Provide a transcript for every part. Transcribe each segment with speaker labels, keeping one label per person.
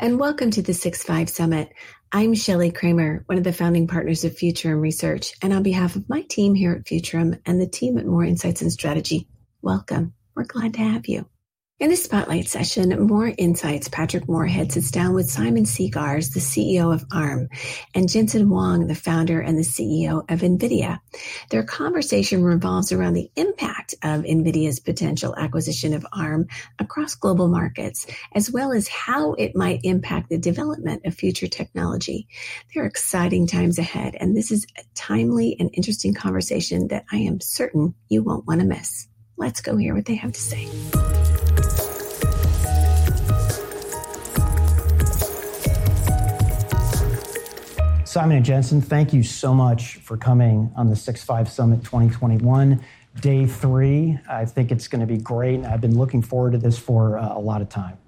Speaker 1: and welcome to the 6-5 Summit. I'm Shelly Kramer, one of the founding partners of Futurum Research, and on behalf of my team here at Futurum and the team at Moor Insights and Strategy, welcome. We're glad to have you. In this spotlight session, Moor Insights, Patrick Moorhead sits down with Simon Segars, the CEO of ARM, and Jensen Huang, the founder and the CEO of NVIDIA. Their conversation revolves around the impact of NVIDIA's potential acquisition of ARM across global markets, as well as how it might impact the development of future technology. There are exciting times ahead, and this is a timely and interesting conversation that I am certain you won't want to miss. Let's go hear what they have to say.
Speaker 2: Simon and Jensen, thank you so much for coming on the 6-5 Summit 2021, day three. I think it's going to be great. And I've been looking forward to this for uh, a lot of time.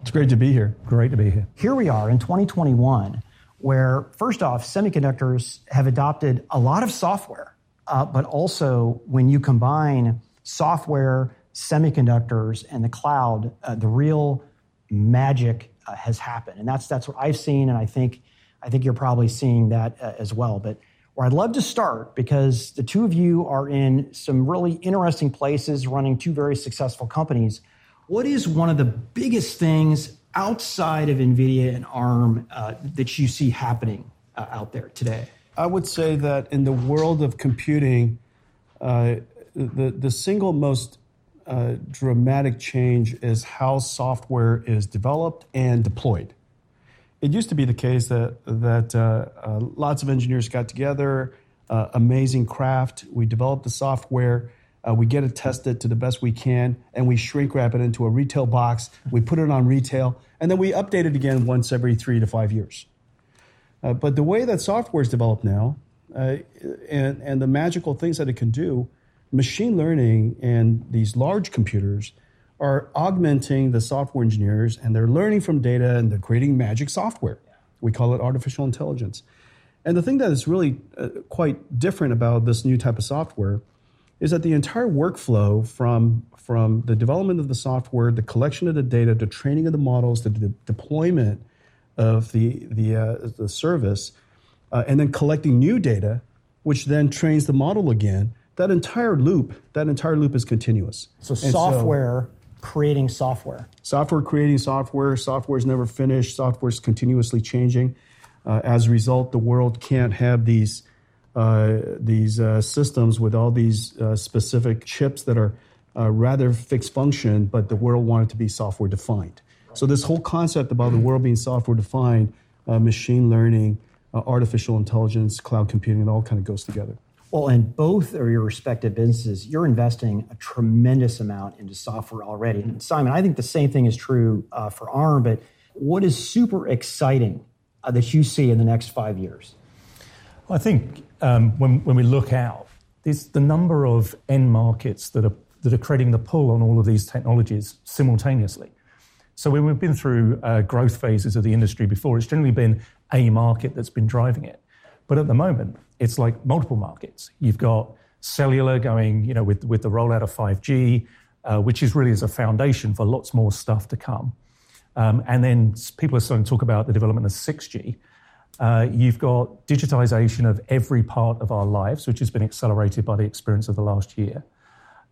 Speaker 3: It's great to be here.
Speaker 4: Great to be here.
Speaker 2: Here we are in 2021, where first off, semiconductors have adopted a lot of software, uh, but also when you combine software, semiconductors, and the cloud, uh, the real magic uh, has happened. And that's, that's what I've seen, and I think I think you're probably seeing that uh, as well. But where I'd love to start, because the two of you are in some really interesting places running two very successful companies, what is one of the biggest things outside of NVIDIA and ARM uh, that you see happening uh, out there today?
Speaker 3: I would say that in the world of computing, uh, the, the single most uh, dramatic change is how software is developed and deployed it used to be the case that that uh, uh, lots of engineers got together, uh, amazing craft. We develop the software, uh, we get it tested to the best we can, and we shrink wrap it into a retail box. We put it on retail, and then we update it again once every three to five years. Uh, but the way that software is developed now, uh, and and the magical things that it can do, machine learning and these large computers are augmenting the software engineers and they're learning from data and they're creating magic software. We call it artificial intelligence. And the thing that is really uh, quite different about this new type of software is that the entire workflow from, from the development of the software, the collection of the data, the training of the models, the de- deployment of the, the, uh, the service, uh, and then collecting new data, which then trains the model again, that entire loop, that entire loop is continuous.
Speaker 2: So and software so, creating software.
Speaker 3: Software creating software. Software is never finished. Software is continuously changing. Uh, as a result, the world can't have these uh, these uh, systems with all these uh, specific chips that are uh, rather fixed function, but the world wanted to be software defined. So this whole concept about the world being software defined, uh, machine learning, artificial intelligence, cloud computing, it all kind of goes together.
Speaker 2: Well, in both of your respective businesses, you're investing a tremendous amount into software already. And Simon, I think the same thing is true uh, for ARM, but what is super exciting uh, that you see in the next five years?
Speaker 4: Well, I think um, when, when we look out, the number of end markets that are, that are creating the pull on all of these technologies simultaneously. So when we've been through uh, growth phases of the industry before, it's generally been a market that's been driving it. But at the moment, it's like multiple markets. You've got cellular going, you know, with, with the rollout of 5G, uh, which is really as a foundation for lots more stuff to come. Um, and then people are starting to talk about the development of 6G. Uh, you've got digitization of every part of our lives, which has been accelerated by the experience of the last year.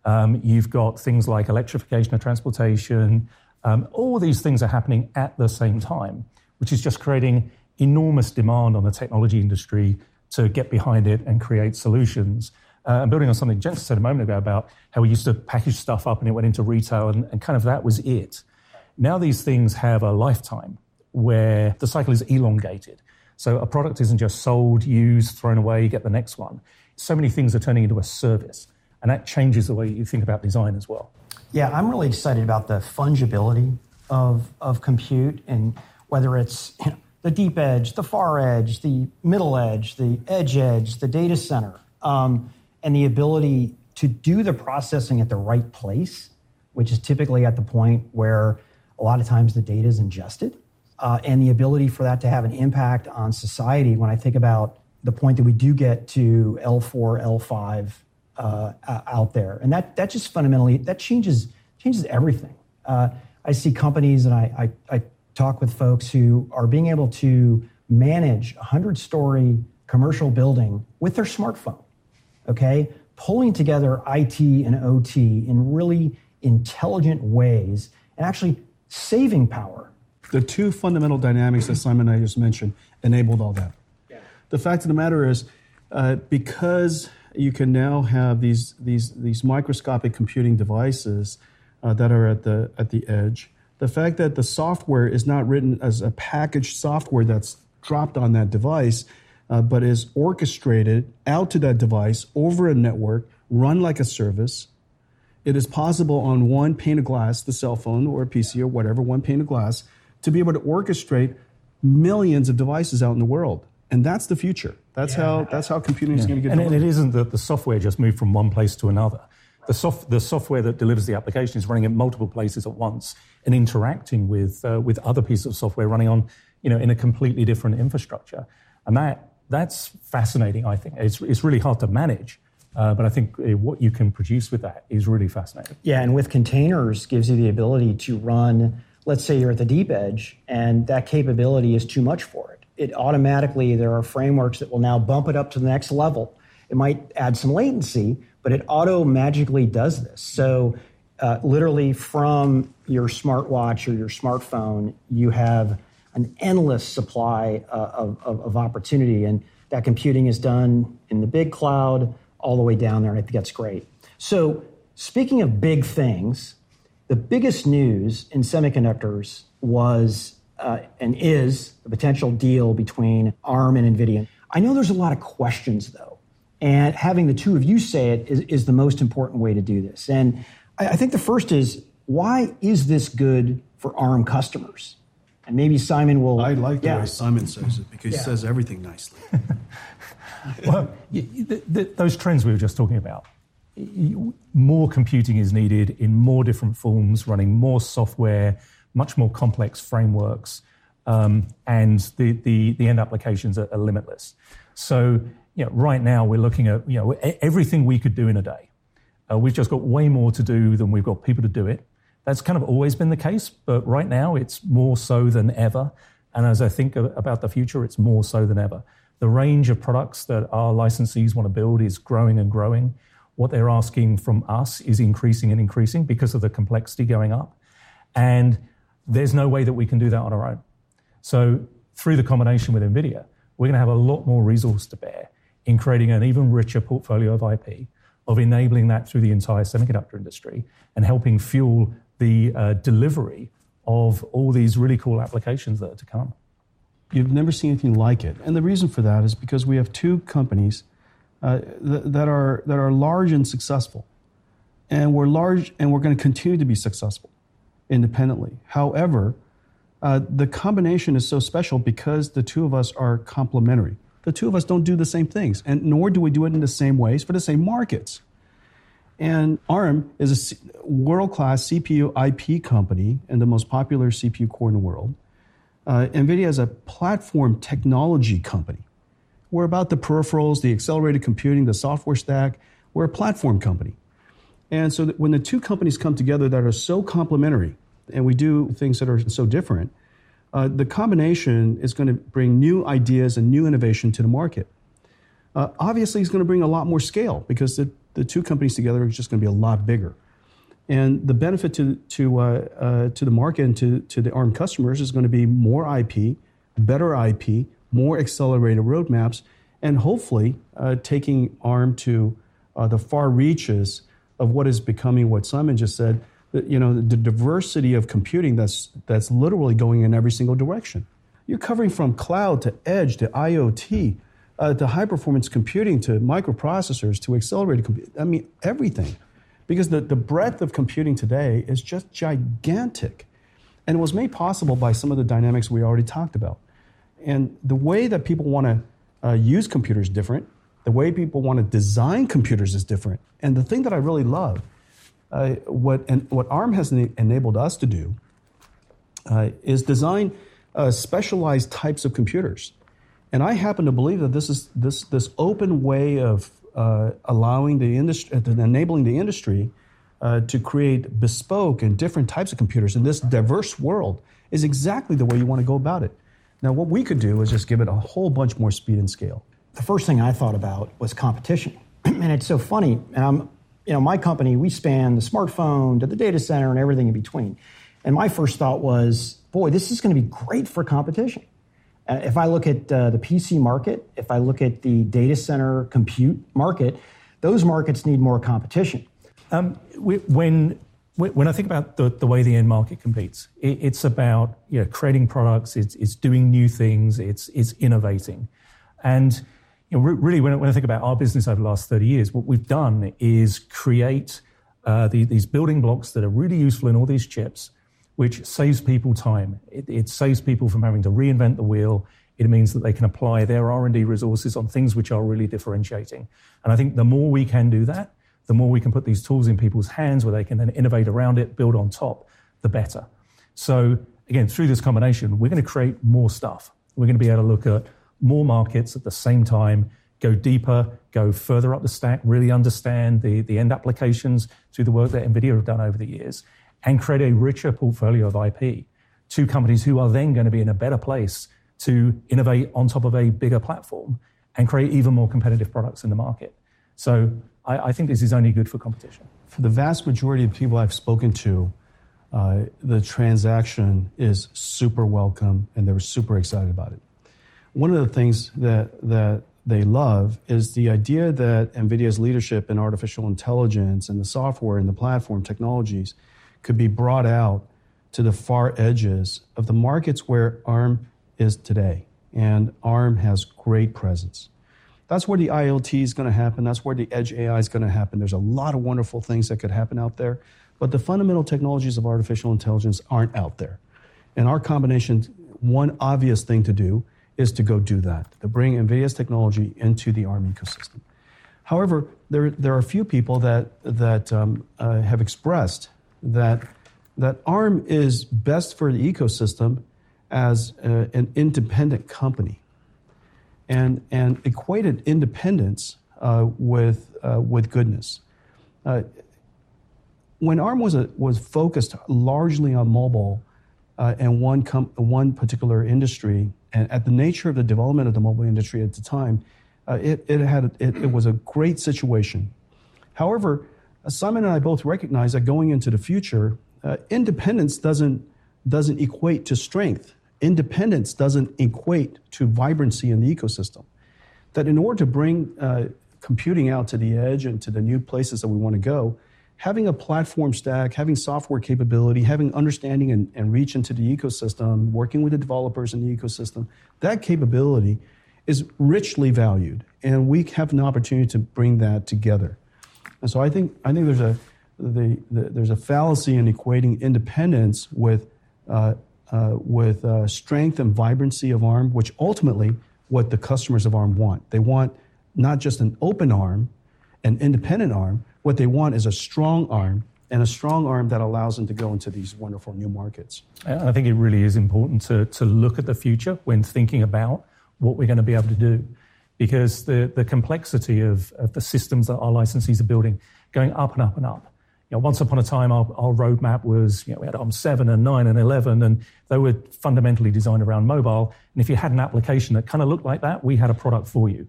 Speaker 4: Um, you've got things like electrification of transportation. Um, all these things are happening at the same time, which is just creating enormous demand on the technology industry to get behind it and create solutions. Uh, and building on something Jensen said a moment ago about how we used to package stuff up and it went into retail and, and kind of that was it. Now these things have a lifetime where the cycle is elongated. So a product isn't just sold, used, thrown away, get the next one. So many things are turning into a service. And that changes the way you think about design as well.
Speaker 2: Yeah, I'm really excited about the fungibility of, of compute and whether it's you know, the deep edge, the far edge, the middle edge, the edge edge, the data center, um, and the ability to do the processing at the right place, which is typically at the point where a lot of times the data is ingested, uh, and the ability for that to have an impact on society. When I think about the point that we do get to L4, L5 uh, out there, and that that just fundamentally that changes changes everything. Uh, I see companies, and I, I, I talk with folks who are being able to manage a 100 story commercial building with their smartphone, okay? Pulling together IT and OT in really intelligent ways and actually saving power.
Speaker 3: The two fundamental dynamics that Simon and I just mentioned enabled all that. Yeah. The fact of the matter is, uh, because you can now have these, these, these microscopic computing devices uh, that are at the, at the edge, the fact that the software is not written as a packaged software that's dropped on that device, uh, but is orchestrated out to that device over a network, run like a service. It is possible on one pane of glass, the cell phone or a PC or whatever, one pane of glass, to be able to orchestrate millions of devices out in the world. And that's the future. That's yeah. how that's how computing is going to get.
Speaker 4: And, and it isn't that the software just moved from one place to another. The, soft, the software that delivers the application is running in multiple places at once and interacting with uh, with other pieces of software running on you know in a completely different infrastructure. And that that's fascinating. I think it's it's really hard to manage. Uh, but I think uh, what you can produce with that is really fascinating.
Speaker 2: Yeah, and with containers gives you the ability to run. Let's say you're at the deep edge, and that capability is too much for it it automatically, there are frameworks that will now bump it up to the next level. It might add some latency, but it auto magically does this. So, uh, literally, from your smartwatch or your smartphone, you have an endless supply uh, of, of, of, opportunity. And that computing is done in the big cloud all the way down there, and I think that's great. So, speaking of big things, the biggest news in semiconductors was uh, and is the potential deal between ARM and NVIDIA. I know there's a lot of questions, though, and having the two of you say it is, is the most important way to do this. And I, I think the first is why is this good for ARM customers? And maybe Simon will.
Speaker 3: I like the yeah. way Simon says it because yeah. he says everything nicely.
Speaker 4: well, the, the, those trends we were just talking about. More computing is needed in more different forms, running more software, much more complex frameworks, um, and the, the, the, end applications are, are, limitless. So, you know, right now we're looking at you know everything we could do in a day. Uh, we've just got way more to do than we've got people to do it. That's kind of always been the case, but right now it's more so than ever. And as I think about the future, it's more so than ever. The range of products that our licensees want to build is growing and growing. What they're asking from us is increasing and increasing because of the complexity going up. And there's no way that we can do that on our own. So through the combination with NVIDIA, we're going to have a lot more resource to bear in creating an even richer portfolio of IP, of enabling that through the entire semiconductor industry and helping fuel the uh, delivery of all these really cool applications that are to come.
Speaker 3: You've never seen anything like it. And the reason for that is because we have two companies uh, th- that, are, that are large and successful. And we're large and we're going to continue to be successful independently. However, uh, the combination is so special because the two of us are complementary. The two of us don't do the same things, and nor do we do it in the same ways for the same markets. And ARM is a world class CPU IP company and the most popular CPU core in the world. Uh, NVIDIA is a platform technology company. We're about the peripherals, the accelerated computing, the software stack. We're a platform company. And so when the two companies come together that are so complementary, and we do things that are so different, uh, the combination is going to bring new ideas and new innovation to the market. Uh, obviously, it's going to bring a lot more scale because the, the two companies together are just going to be a lot bigger. And the benefit to, to, uh, uh, to the market and to, to the ARM customers is going to be more IP, better IP, more accelerated roadmaps, and hopefully uh, taking ARM to uh, the far reaches of what is becoming what Simon just said you know, the diversity of computing that's, that's literally going in every single direction. You're covering from cloud to edge to IoT uh, to high performance computing to microprocessors to accelerated computing. I mean, everything. Because the, the breadth of computing today is just gigantic. And it was made possible by some of the dynamics we already talked about. And the way that people want to uh, use computers different. The way people want to design computers is different. And the thing that I really love uh, what, and what ARM has enabled us to do uh, is design uh, specialized types of computers. And I happen to believe that this is this, this open way of uh, allowing the industry, uh, enabling the industry uh, to create bespoke and different types of computers in this diverse world is exactly the way you want to go about it. Now, what we could do is just give it a whole bunch more speed and scale.
Speaker 2: The first thing I thought about was competition. and it's so funny. And I'm, you know, my company, we span the smartphone to the data center and everything in between. And my first thought was, boy, this is going to be great for competition. Uh, if I look at uh, the PC market, if I look at the data center compute market, those markets need more competition. Um,
Speaker 4: when when I think about the, the way the end market competes, it, it's about you know, creating products, it's, it's doing new things, it's, it's innovating. And you know, really, when I, when I think about our business over the last 30 years, what we've done is create uh, the, these building blocks that are really useful in all these chips, which saves people time. It, it saves people from having to reinvent the wheel. It means that they can apply their R&D resources on things which are really differentiating. And I think the more we can do that, the more we can put these tools in people's hands where they can then innovate around it, build on top, the better. So again, through this combination, we're going to create more stuff. We're going to be able to look at more markets at the same time, go deeper, go further up the stack, really understand the, the end applications through the work that NVIDIA have done over the years, and create a richer portfolio of IP to companies who are then going to be in a better place to innovate on top of a bigger platform and create even more competitive products in the market. So I, I think this is only good for competition.
Speaker 3: For the vast majority of people I've spoken to, uh, the transaction is super welcome and they were super excited about it. One of the things that, that they love is the idea that NVIDIA's leadership in artificial intelligence and the software and the platform technologies could be brought out to the far edges of the markets where ARM is today. And ARM has great presence. That's where the IoT is going to happen. That's where the edge AI is going to happen. There's a lot of wonderful things that could happen out there, but the fundamental technologies of artificial intelligence aren't out there. And our combination, one obvious thing to do is to go do that, to bring NVIDIA's technology into the ARM ecosystem. However, there, there are a few people that, that um, uh, have expressed that, that ARM is best for the ecosystem as a, an independent company and, and equated independence uh, with, uh, with goodness. Uh, when ARM was, a, was focused largely on mobile uh, and one, com- one particular industry, and at the nature of the development of the mobile industry at the time, uh, it, it, had, it, it was a great situation. However, Simon and I both recognize that going into the future, uh, independence doesn't, doesn't equate to strength independence doesn't equate to vibrancy in the ecosystem. That in order to bring uh, computing out to the edge and to the new places that we want to go, having a platform stack, having software capability, having understanding and, and reach into the ecosystem, working with the developers in the ecosystem, that capability is richly valued. And we have an opportunity to bring that together. And so I think, I think there's, a, the, the, there's a fallacy in equating independence with uh, uh, with uh, strength and vibrancy of ARM, which ultimately what the customers of ARM want. They want not just an open ARM, an independent ARM. What they want is a strong ARM and a strong ARM that allows them to go into these wonderful new markets.
Speaker 4: I think it really is important to, to look at the future when thinking about what we're going to be able to do. Because the, the complexity of, of the systems that our licensees are building going up and up and up you know, once upon a time, our, our roadmap was, you know, we had ARM 7 and 9 and 11, and they were fundamentally designed around mobile. And if you had an application that kind of looked like that, we had a product for you.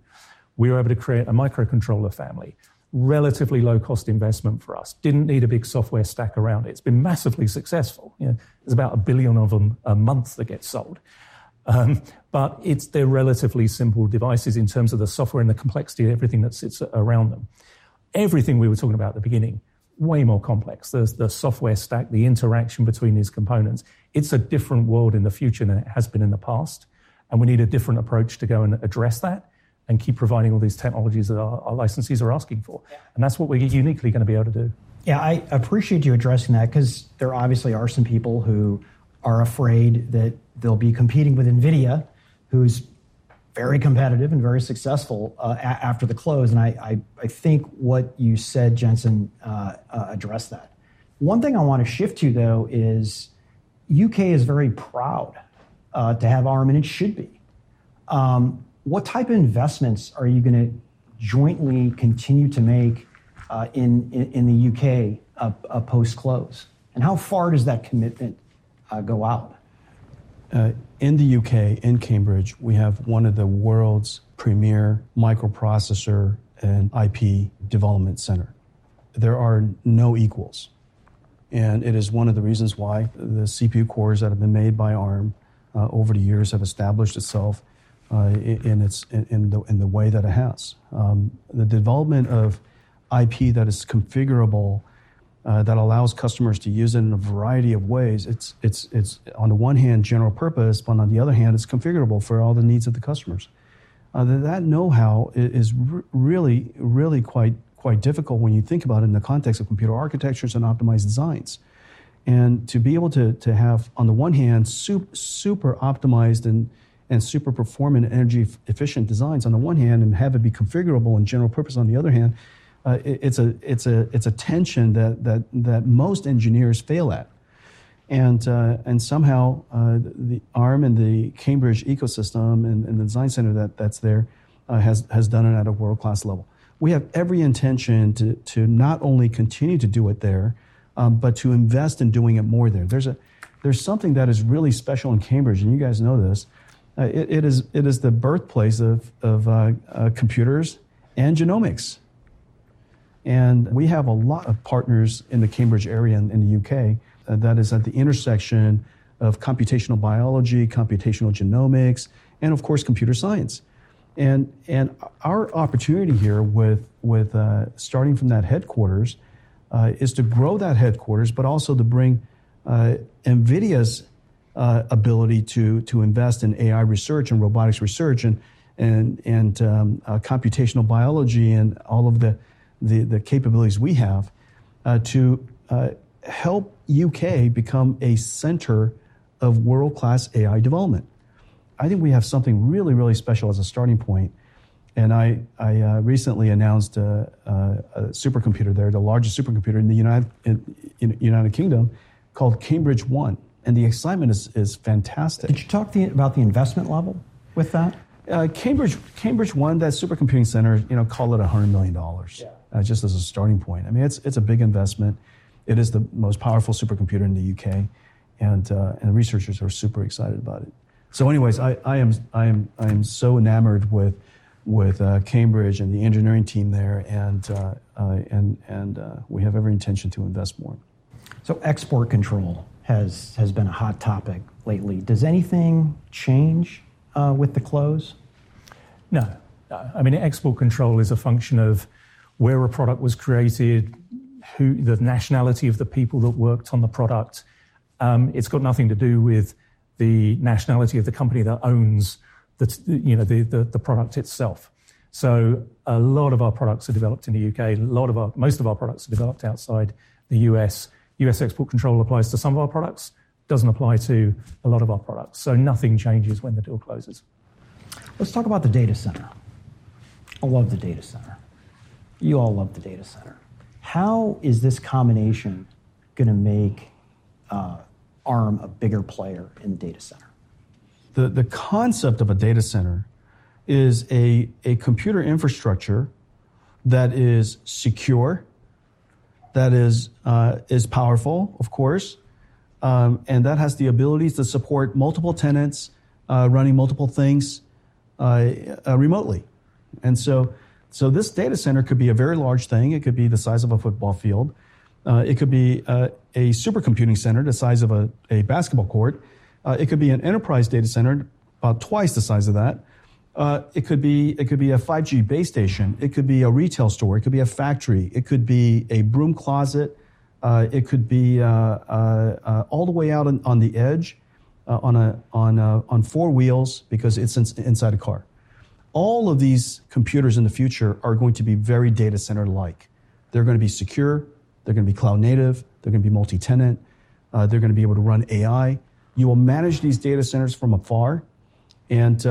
Speaker 4: We were able to create a microcontroller family, relatively low cost investment for us. Didn't need a big software stack around it. It's been massively successful. You know, there's about a billion of them a month that get sold. Um, but it's they're relatively simple devices in terms of the software and the complexity of everything that sits around them. Everything we were talking about at the beginning way more complex. There's the software stack, the interaction between these components. It's a different world in the future than it has been in the past. And we need a different approach to go and address that and keep providing all these technologies that our, our licensees are asking for. Yeah. And that's what we're uniquely going to be able to do.
Speaker 2: Yeah, I appreciate you addressing that because there obviously are some people who are afraid that they'll be competing with NVIDIA, who's very competitive and very successful uh, a- after the close. And I, I, I, think what you said, Jensen, uh, uh, addressed that. One thing I want to shift to, though, is UK is very proud uh, to have ARM, and it should be. Um, what type of investments are you going to jointly continue to make uh, in, the UK uh, post close? And how far does that commitment go out?
Speaker 3: Uh, in the UK, in Cambridge, we have one of the world's premier microprocessor and IP development center. There are no equals. And it is one of the reasons why the CPU cores that have been made by ARM uh, over the years have established itself uh, in, its, in, in, the, in the way that it has. Um, the development of IP that is configurable uh, that allows customers to use it in a variety of ways. It's, it's, it's on the one hand general purpose, but on the other hand, it's configurable for all the needs of the customers. Uh, that know-how is r- really, really quite, quite difficult when you think about it in the context of computer architectures and optimized designs. And to be able to, to have, on the one hand, super, super optimized and, and super performant energy efficient designs on the one hand, and have it be configurable and general purpose on the other hand, uh, it, it's a it's a it's a tension that that that most engineers fail at, and uh, and somehow uh, the ARM and the Cambridge ecosystem and, and the design center that that's there uh, has has done it at a world class level. We have every intention to to not only continue to do it there, um, but to invest in doing it more there. There's a there's something that is really special in Cambridge, and you guys know this. Uh, it, it is it is the birthplace of of uh, computers and genomics. And we have a lot of partners in the Cambridge area in, in the UK uh, that is at the intersection of computational biology, computational genomics, and of course, computer science. And, and our opportunity here with, with uh, starting from that headquarters uh, is to grow that headquarters, but also to bring uh, NVIDIA's uh, ability to, to invest in AI research and robotics research and, and, and um, uh, computational biology and all of the the, the capabilities we have uh, to uh, help UK become a center of world class AI development. I think we have something really, really special as a starting point. And I, I uh, recently announced a, a, a, supercomputer there, the largest supercomputer in the United, in, in United Kingdom, called Cambridge One. And the excitement is, is fantastic.
Speaker 2: Did you talk the, about the investment level with that?
Speaker 3: Uh, Cambridge, Cambridge One, that supercomputing center, you know, call it $100 million. Yeah uh, just as a starting point. I mean, it's, it's a big investment. It is the most powerful supercomputer in the UK, and, uh, and researchers are super excited about it. So, anyways, I, I, am, I, am, I am so enamored with, with uh, Cambridge and the engineering team there, and, uh, uh, and, and uh, we have every intention to invest more.
Speaker 2: So, export control has, has been a hot topic lately. Does anything change with the close?
Speaker 4: No. I mean, export control is a function of where a product was created, who the nationality of the people that worked on the product. Um, it's got nothing to do with the nationality of the company that owns the, you know, the, the, the, product itself. So a lot of our products are developed in the UK. A lot of our, most of our products are developed outside the US. US export control applies to some of our products, doesn't apply to a lot of our products. So nothing changes when the deal closes.
Speaker 2: Let's talk about the data center. I love the data center. You all love the data center. How is this combination going to make uh, ARM a bigger player in the data center?
Speaker 3: The, the concept of a data center is a, a computer infrastructure that is secure, that is, uh, is powerful, of course, um, and that has the abilities to support multiple tenants uh, running multiple things uh, uh remotely. And so so this data center could be a very large thing. It could be the size of a football field. Uh, it could be uh, a supercomputing center the size of a, a basketball court. It could be an enterprise data center about twice the size of that. Uh, it could be it could be a 5G base station. It could be a retail store. It could be a factory. It could be a broom closet. Uh, it could be uh, all the way out on, on the edge on a on on four wheels because it's in, inside a car all of these computers in the future are going to be very data center like. They're going to be secure, they're going to be cloud native, they're going to be multi tenant, uh, they're going to be able to run AI. You will manage these data centers from afar, and,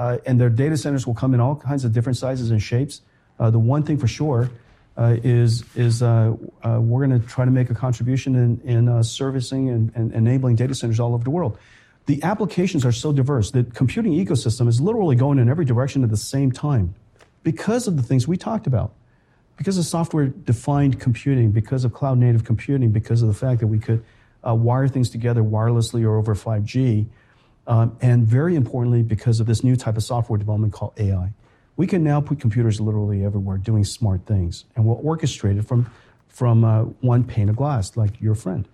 Speaker 3: uh, uh, and their data centers will come in all kinds of different sizes and shapes. Uh, the one thing for sure uh, is, is uh, we're going to try to make a contribution in, in servicing and, and enabling data centers all over the world the applications are so diverse. The computing ecosystem is literally going in every direction at the same time because of the things we talked about. Because of software defined computing, because of cloud native computing, because of the fact that we could uh, wire things together wirelessly or over 5G, Um, and very importantly, because of this new type of software development called AI, we can now put computers literally everywhere doing smart things, and we'll orchestrate it from from uh, one pane of glass, like your friend.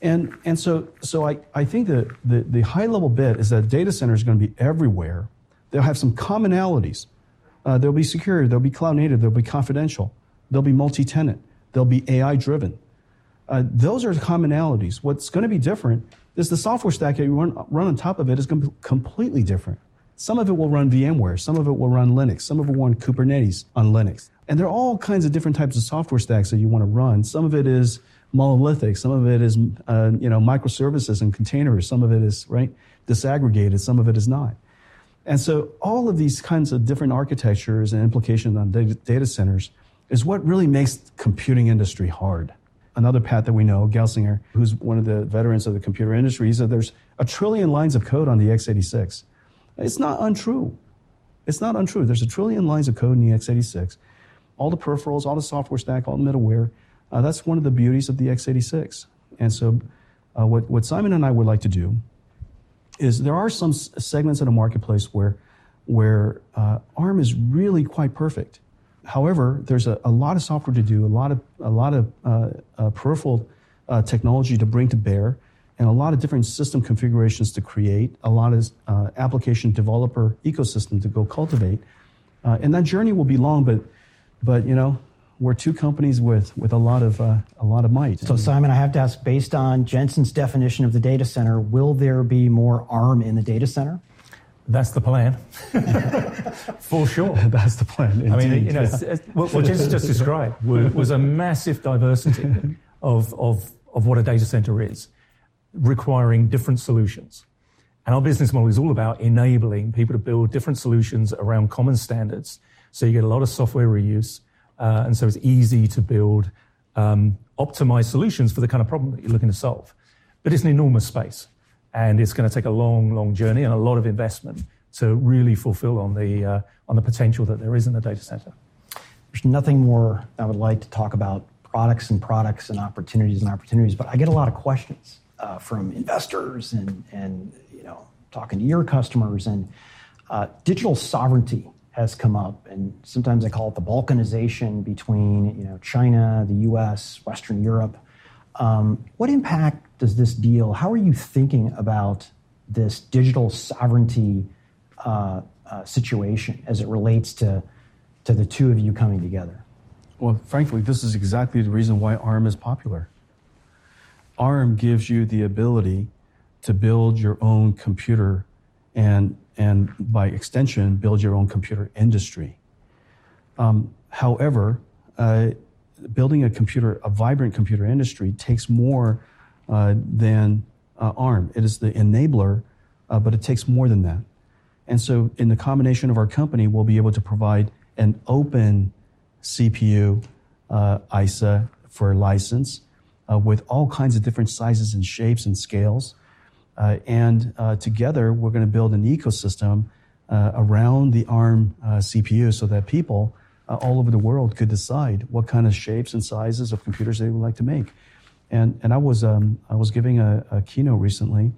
Speaker 3: And and so so I, I think that the, the high level bit is that data center is going to be everywhere. They'll have some commonalities. Uh, they'll be secure. They'll be cloud native. They'll be confidential. They'll be multi tenant. They'll be AI driven. Uh, those are commonalities. What's going to be different is the software stack that you run, run on top of it is going to be completely different. Some of it will run VMware, some of it will run Linux, some of it will run Kubernetes on Linux. And there are all kinds of different types of software stacks that you want to run. Some of it is monolithic, some of it is uh, you know microservices and containers, some of it is right disaggregated, some of it is not. And so all of these kinds of different architectures and implications on data, data centers is what really makes computing industry hard another Pat that we know, Gelsinger, who's one of the veterans of the computer industry, he said there's a trillion lines of code on the x86. It's not untrue. It's not untrue. There's a trillion lines of code in the x86. All the peripherals, all the software stack, all the middleware. Uh, that's one of the beauties of the x86. And so, uh, what, what Simon and I would like to do is there are some segments in the marketplace where, where uh, ARM is really quite perfect however, there's a, a, lot of software to do, a lot of, a lot of uh, uh, peripheral uh, technology to bring to bear, and a lot of different system configurations to create, a lot of uh, application developer ecosystem to go cultivate. Uh, and that journey will be long, but, but you know, we're two companies with, with a lot of uh, a lot of might.
Speaker 2: So Simon, I have to ask, based on Jensen's definition of the data center, will there be more ARM in the data center?
Speaker 4: That's the plan, for sure.
Speaker 3: That's the plan. Indeed.
Speaker 4: I mean, you know, what, what just described was, was, a massive diversity of, of, of what a data center is, requiring different solutions. And our business model is all about enabling people to build different solutions around common standards. So you get a lot of software reuse, uh, and so it's easy to build um, optimized solutions for the kind of problem that you're looking to solve. But it's an enormous space and it's going to take a long, long journey and a lot of investment to really fulfill on the uh, on the potential that there is in the data center.
Speaker 2: There's nothing more I would like to talk about products and products and opportunities and opportunities, but I get a lot of questions uh, from investors and and you know talking to your customers and uh, digital sovereignty has come up, and sometimes I call it the balkanization between you know China, the U.S., Western Europe. Um, what impact does this deal, how are you thinking about this digital sovereignty uh, uh, situation as it relates to, to the two of you coming together?
Speaker 3: Well, frankly, this is exactly the reason why ARM is popular. ARM gives you the ability to build your own computer and, and by extension, build your own computer industry. Um, however, uh, building a computer, a vibrant computer industry takes more uh, than uh, ARM. It is the enabler, uh, but it takes more than that. And so, in the combination of our company, we'll be able to provide an open CPU uh, ISA for license uh, with all kinds of different sizes and shapes and scales. and together, we're going to build an ecosystem around the ARM CPU so that people uh, all over the world could decide what kind of shapes and sizes of computers they would like to make. And, and I, was, um, I was giving a, a keynote recently,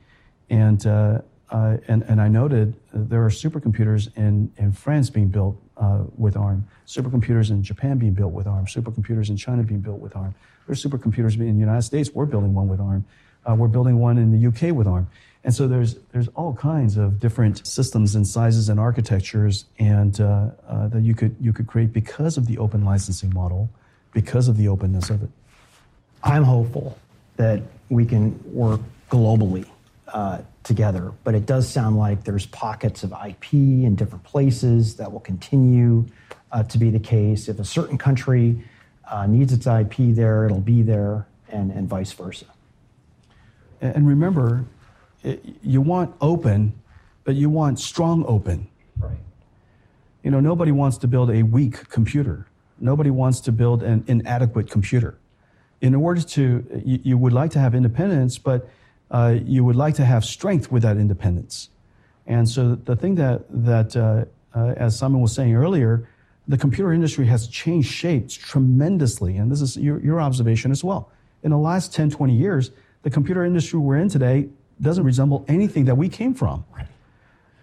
Speaker 3: and, uh, uh, and, and I noted there are supercomputers in, in France being built uh, with ARM, supercomputers in Japan being built with ARM, supercomputers in China being built with ARM. There's supercomputers in the United States. We're building one with ARM. Uh, we're building one in the UK with ARM. And so there's there's all kinds of different systems and sizes and architectures, and uh, uh, that you could you could create because of the open licensing model, because of the openness of it.
Speaker 2: I'm hopeful that we can work globally uh, together, but it does sound like there's pockets of IP in different places that will continue uh, to be the case. If a certain country uh, needs its IP there, it'll be there, and, and vice versa.
Speaker 3: And remember, it, you want open, but you want strong open.
Speaker 2: Right.
Speaker 3: You know, nobody wants to build a weak computer. Nobody wants to build an inadequate computer. In order to, you, you would like to have independence, but uh, you would like to have strength with that independence. And so the thing that, that uh, uh, as Simon was saying earlier, the computer industry has changed shapes tremendously. And this is your, your observation as well. In the last 10, 20 years, the computer industry we're in today doesn't resemble anything that we came from.
Speaker 2: Right.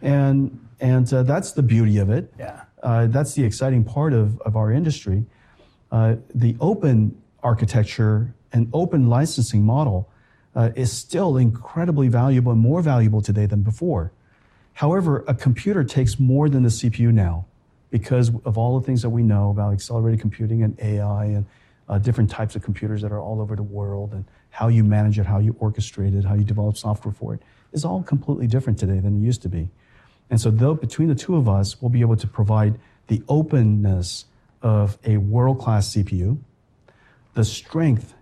Speaker 3: And, and uh, that's the beauty of it.
Speaker 2: Yeah.
Speaker 3: Uh, that's the exciting part of, of our industry. Uh, the open architecture and open licensing model uh, is still incredibly valuable and more valuable today than before. However, a computer takes more than the CPU now because of all the things that we know about accelerated computing and AI and uh, different types of computers that are all over the world and how you manage it, how you orchestrate it, how you develop software for it is all completely different today than it used to be. And so, though between the two of us, we'll be able to provide the openness of a world class CPU, the strength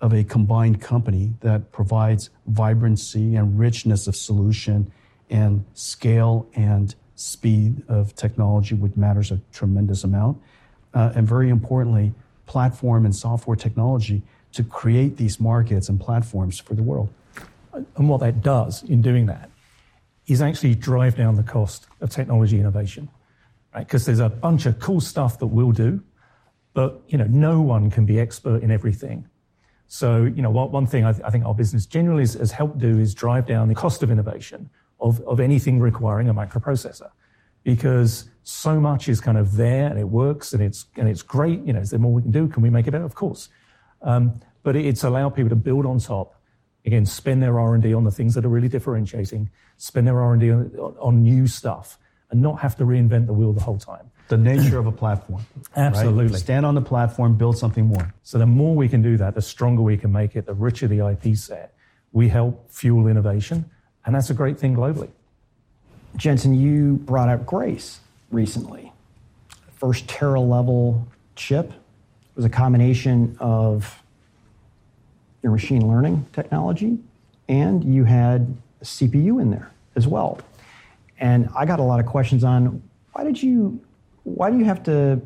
Speaker 3: of a combined company that provides vibrancy and richness of solution and scale and speed of technology, which matters a tremendous amount. Uh, and very importantly, platform and software technology to create these markets and platforms for the world.
Speaker 4: And what that does in doing that is actually drive down the cost of technology innovation, right? Because there's a bunch of cool stuff that we'll do, but you know, no one can be expert in everything. So, you know, one thing I, th- I think our business generally has, helped do is drive down the cost of innovation of, of anything requiring a microprocessor because so much is kind of there and it works and it's, and it's great. You know, is there more we can do? Can we make it better? Of course. Um, but it's allowed people to build on top, again, spend their R&D on the things that are really differentiating, spend their R&D on, on new stuff and not have to reinvent the wheel the whole time.
Speaker 3: The nature of a platform.
Speaker 4: Absolutely.
Speaker 3: Right? Stand on the platform, build something more.
Speaker 4: So the more we can do that, the stronger we can make it, the richer the IP set. We help fuel innovation, and that's a great thing globally.
Speaker 2: Jensen, you brought up Grace recently. First Tera level chip was a combination of your machine learning technology and you had a CPU in there as well. And I got a lot of questions on why did you why do you have to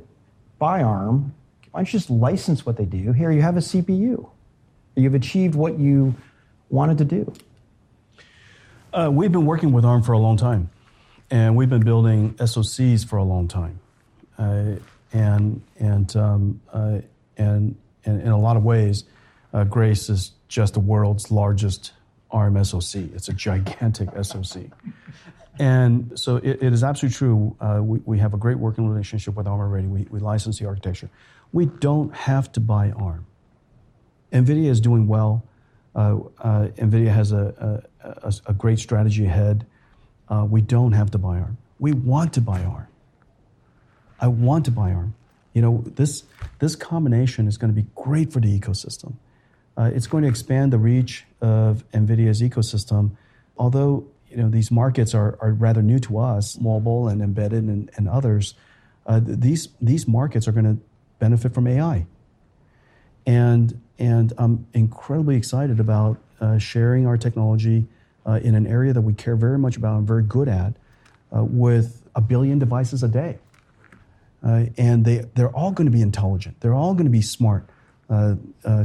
Speaker 2: buy ARM? Why don't you just license what they do? Here you have a CPU. You've achieved what you wanted to do.
Speaker 3: Uh, we've been working with ARM for a long time, and we've been building SoCs for a long time, uh, and and, um, uh, and and in a lot of ways, uh, Grace is just the world's largest ARM SoC. It's a gigantic SoC. And so it, it is absolutely true. Uh, we, we have a great working relationship with ARM already. We, we license the architecture. We don't have to buy ARM. NVIDIA is doing well. Uh, uh, NVIDIA has a, a, a, great strategy ahead. Uh, we don't have to buy ARM. We want to buy ARM. I want to buy ARM. You know, this, this combination is going to be great for the ecosystem. Uh, it's going to expand the reach of NVIDIA's ecosystem, although you know, these markets are, are rather new to us, mobile and embedded and, and others. Uh, these, these markets are going to benefit from AI. And, and I'm incredibly excited about uh, sharing our technology uh, in an area that we care very much about and very good at uh, with a billion devices a day. Uh, and they, they're all going to be intelligent. They're all going to be smart uh,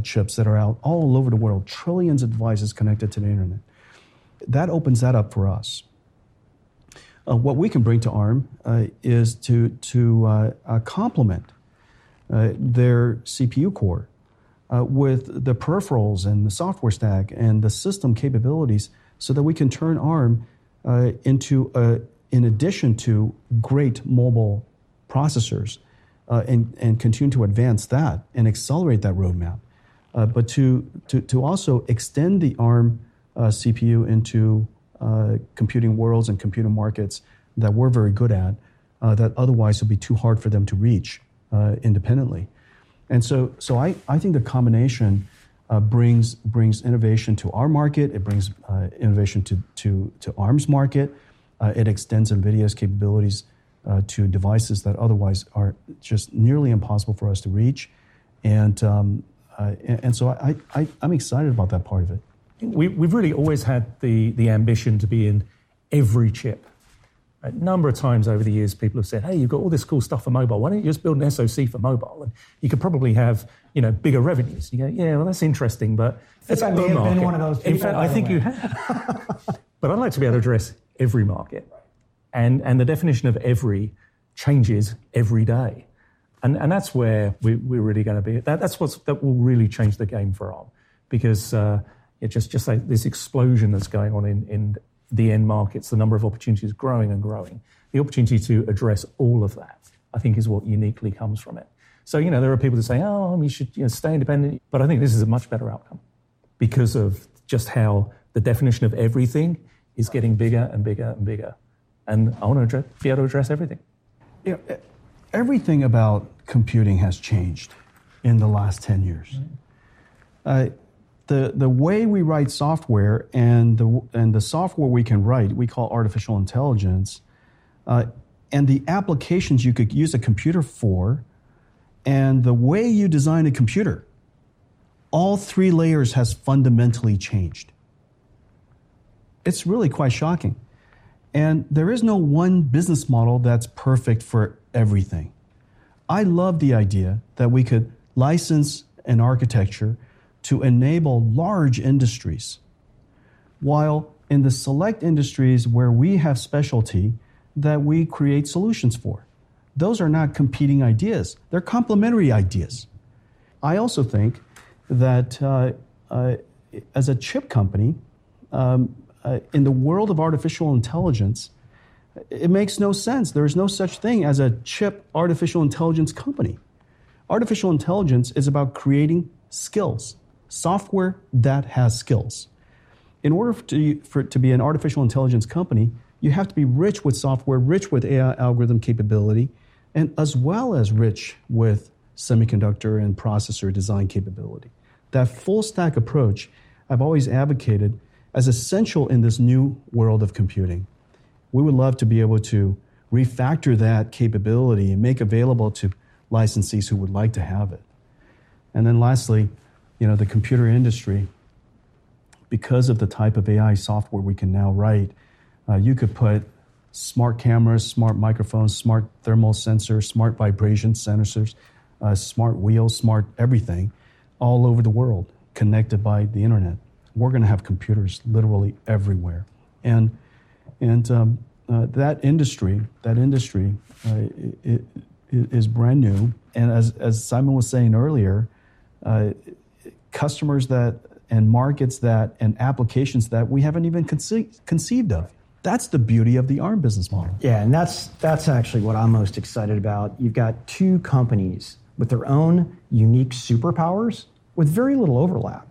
Speaker 3: chips that are out all over the world, trillions of devices connected to the internet that opens that up for us. Uh, what we can bring to ARM uh, is to, to uh, uh complement uh, their CPU core uh, with the peripherals and the software stack and the system capabilities so that we can turn ARM into, a, in addition to great mobile processors, and, and continue to advance that and accelerate that roadmap. but to, to, to also extend the ARM uh, CPU into uh, computing worlds and computing markets that we're very good at uh, that otherwise would be too hard for them to reach uh, independently. And so, so I, I think the combination uh, brings, brings innovation to our market, it brings uh, innovation to, to, to ARM's market, it extends NVIDIA's capabilities to devices that otherwise are just nearly impossible for us to reach. And, um, and, and, so I, I, I'm excited about that part of it
Speaker 4: We, we, have really always had the, the ambition to be in every chip. A number of times over the years, people have said, "Hey, you've got all this cool stuff for mobile. Why don't you just build an SoC for mobile, and you could probably have you know bigger revenues?" You go, "Yeah, well, that's interesting, but
Speaker 2: it's a have been one of those.
Speaker 4: In fact, I think way. you have. but I'd like to be able to address every market, and and the definition of every changes every day, and and that's where we, are really going to be. That, that's what's that will really change the game for ARM, because. Uh, It's just, just like this explosion that's going on in, in the end markets, the number of opportunities growing and growing. The opportunity to address all of that, I think, is what uniquely comes from it. So, you know, there are people that say, oh, you should you know, stay independent. But I think this is a much better outcome because of just how the definition of everything is getting bigger and bigger and bigger. And I want to be able to address everything.
Speaker 3: You know, everything about computing has changed in the last 10 years. Uh, the, the way we write software and the, and the software we can write, we call artificial intelligence, uh, and the applications you could use a computer for, and the way you design a computer, all three layers has fundamentally changed. It's really quite shocking. And there is no one business model that's perfect for everything. I love the idea that we could license an architecture to enable large industries, while in the select industries where we have specialty, that we create solutions for. Those are not competing ideas, they're complementary ideas. I also think that uh, uh, as a chip company, um, uh, in the world of artificial intelligence, it makes no sense. There is no such thing as a chip artificial intelligence company. Artificial intelligence is about creating skills, software that has skills. In order to, for it to be an artificial intelligence company, you have to be rich with software, rich with AI algorithm capability, and as well as rich with semiconductor and processor design capability. That full stack approach I've always advocated as essential in this new world of computing. We would love to be able to refactor that capability and make available to licensees who would like to have it. And then lastly, you know, the computer industry, because of the type of AI software we can now write, uh, you could put smart cameras, smart microphones, smart thermal sensors, smart vibration sensors, uh, smart wheels, smart everything all over the world connected by the internet. We're going to have computers literally everywhere. And, and um, uh, that industry, that industry uh, it, it is brand new. And as, as Simon was saying earlier, uh, customers that and markets that and applications that we haven't even conce- conceived of. That's the beauty of the ARM business model.
Speaker 2: Yeah, and that's that's actually what I'm most excited about. You've got two companies with their own unique superpowers with very little overlap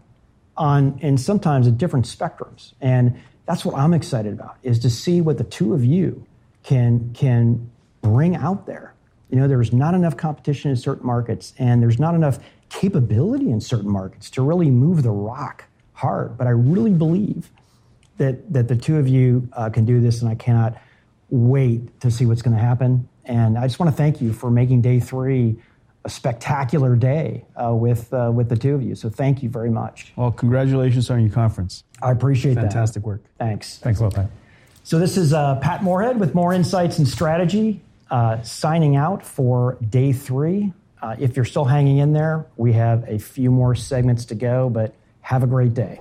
Speaker 2: on and sometimes at different spectrums. And that's what I'm excited about is to see what the two of you can can bring out there. You know, there's not enough competition in certain markets and there's not enough capability in certain markets to really move the rock hard. But I really believe that that the two of you uh, can do this, and I cannot wait to see what's going to happen. And I just want to thank you for making day three a spectacular day uh, with uh, with the two of you. So thank you very much.
Speaker 3: Well, congratulations on your conference.
Speaker 2: I appreciate
Speaker 3: Fantastic
Speaker 2: that.
Speaker 3: Fantastic work.
Speaker 2: Thanks.
Speaker 4: Thanks a lot, Pat.
Speaker 2: So this is uh, Pat Moorhead with Moor Insights and Strategy, uh, signing out for day three. Uh, if you're still hanging in there, we have a few more segments to go, but have a great day.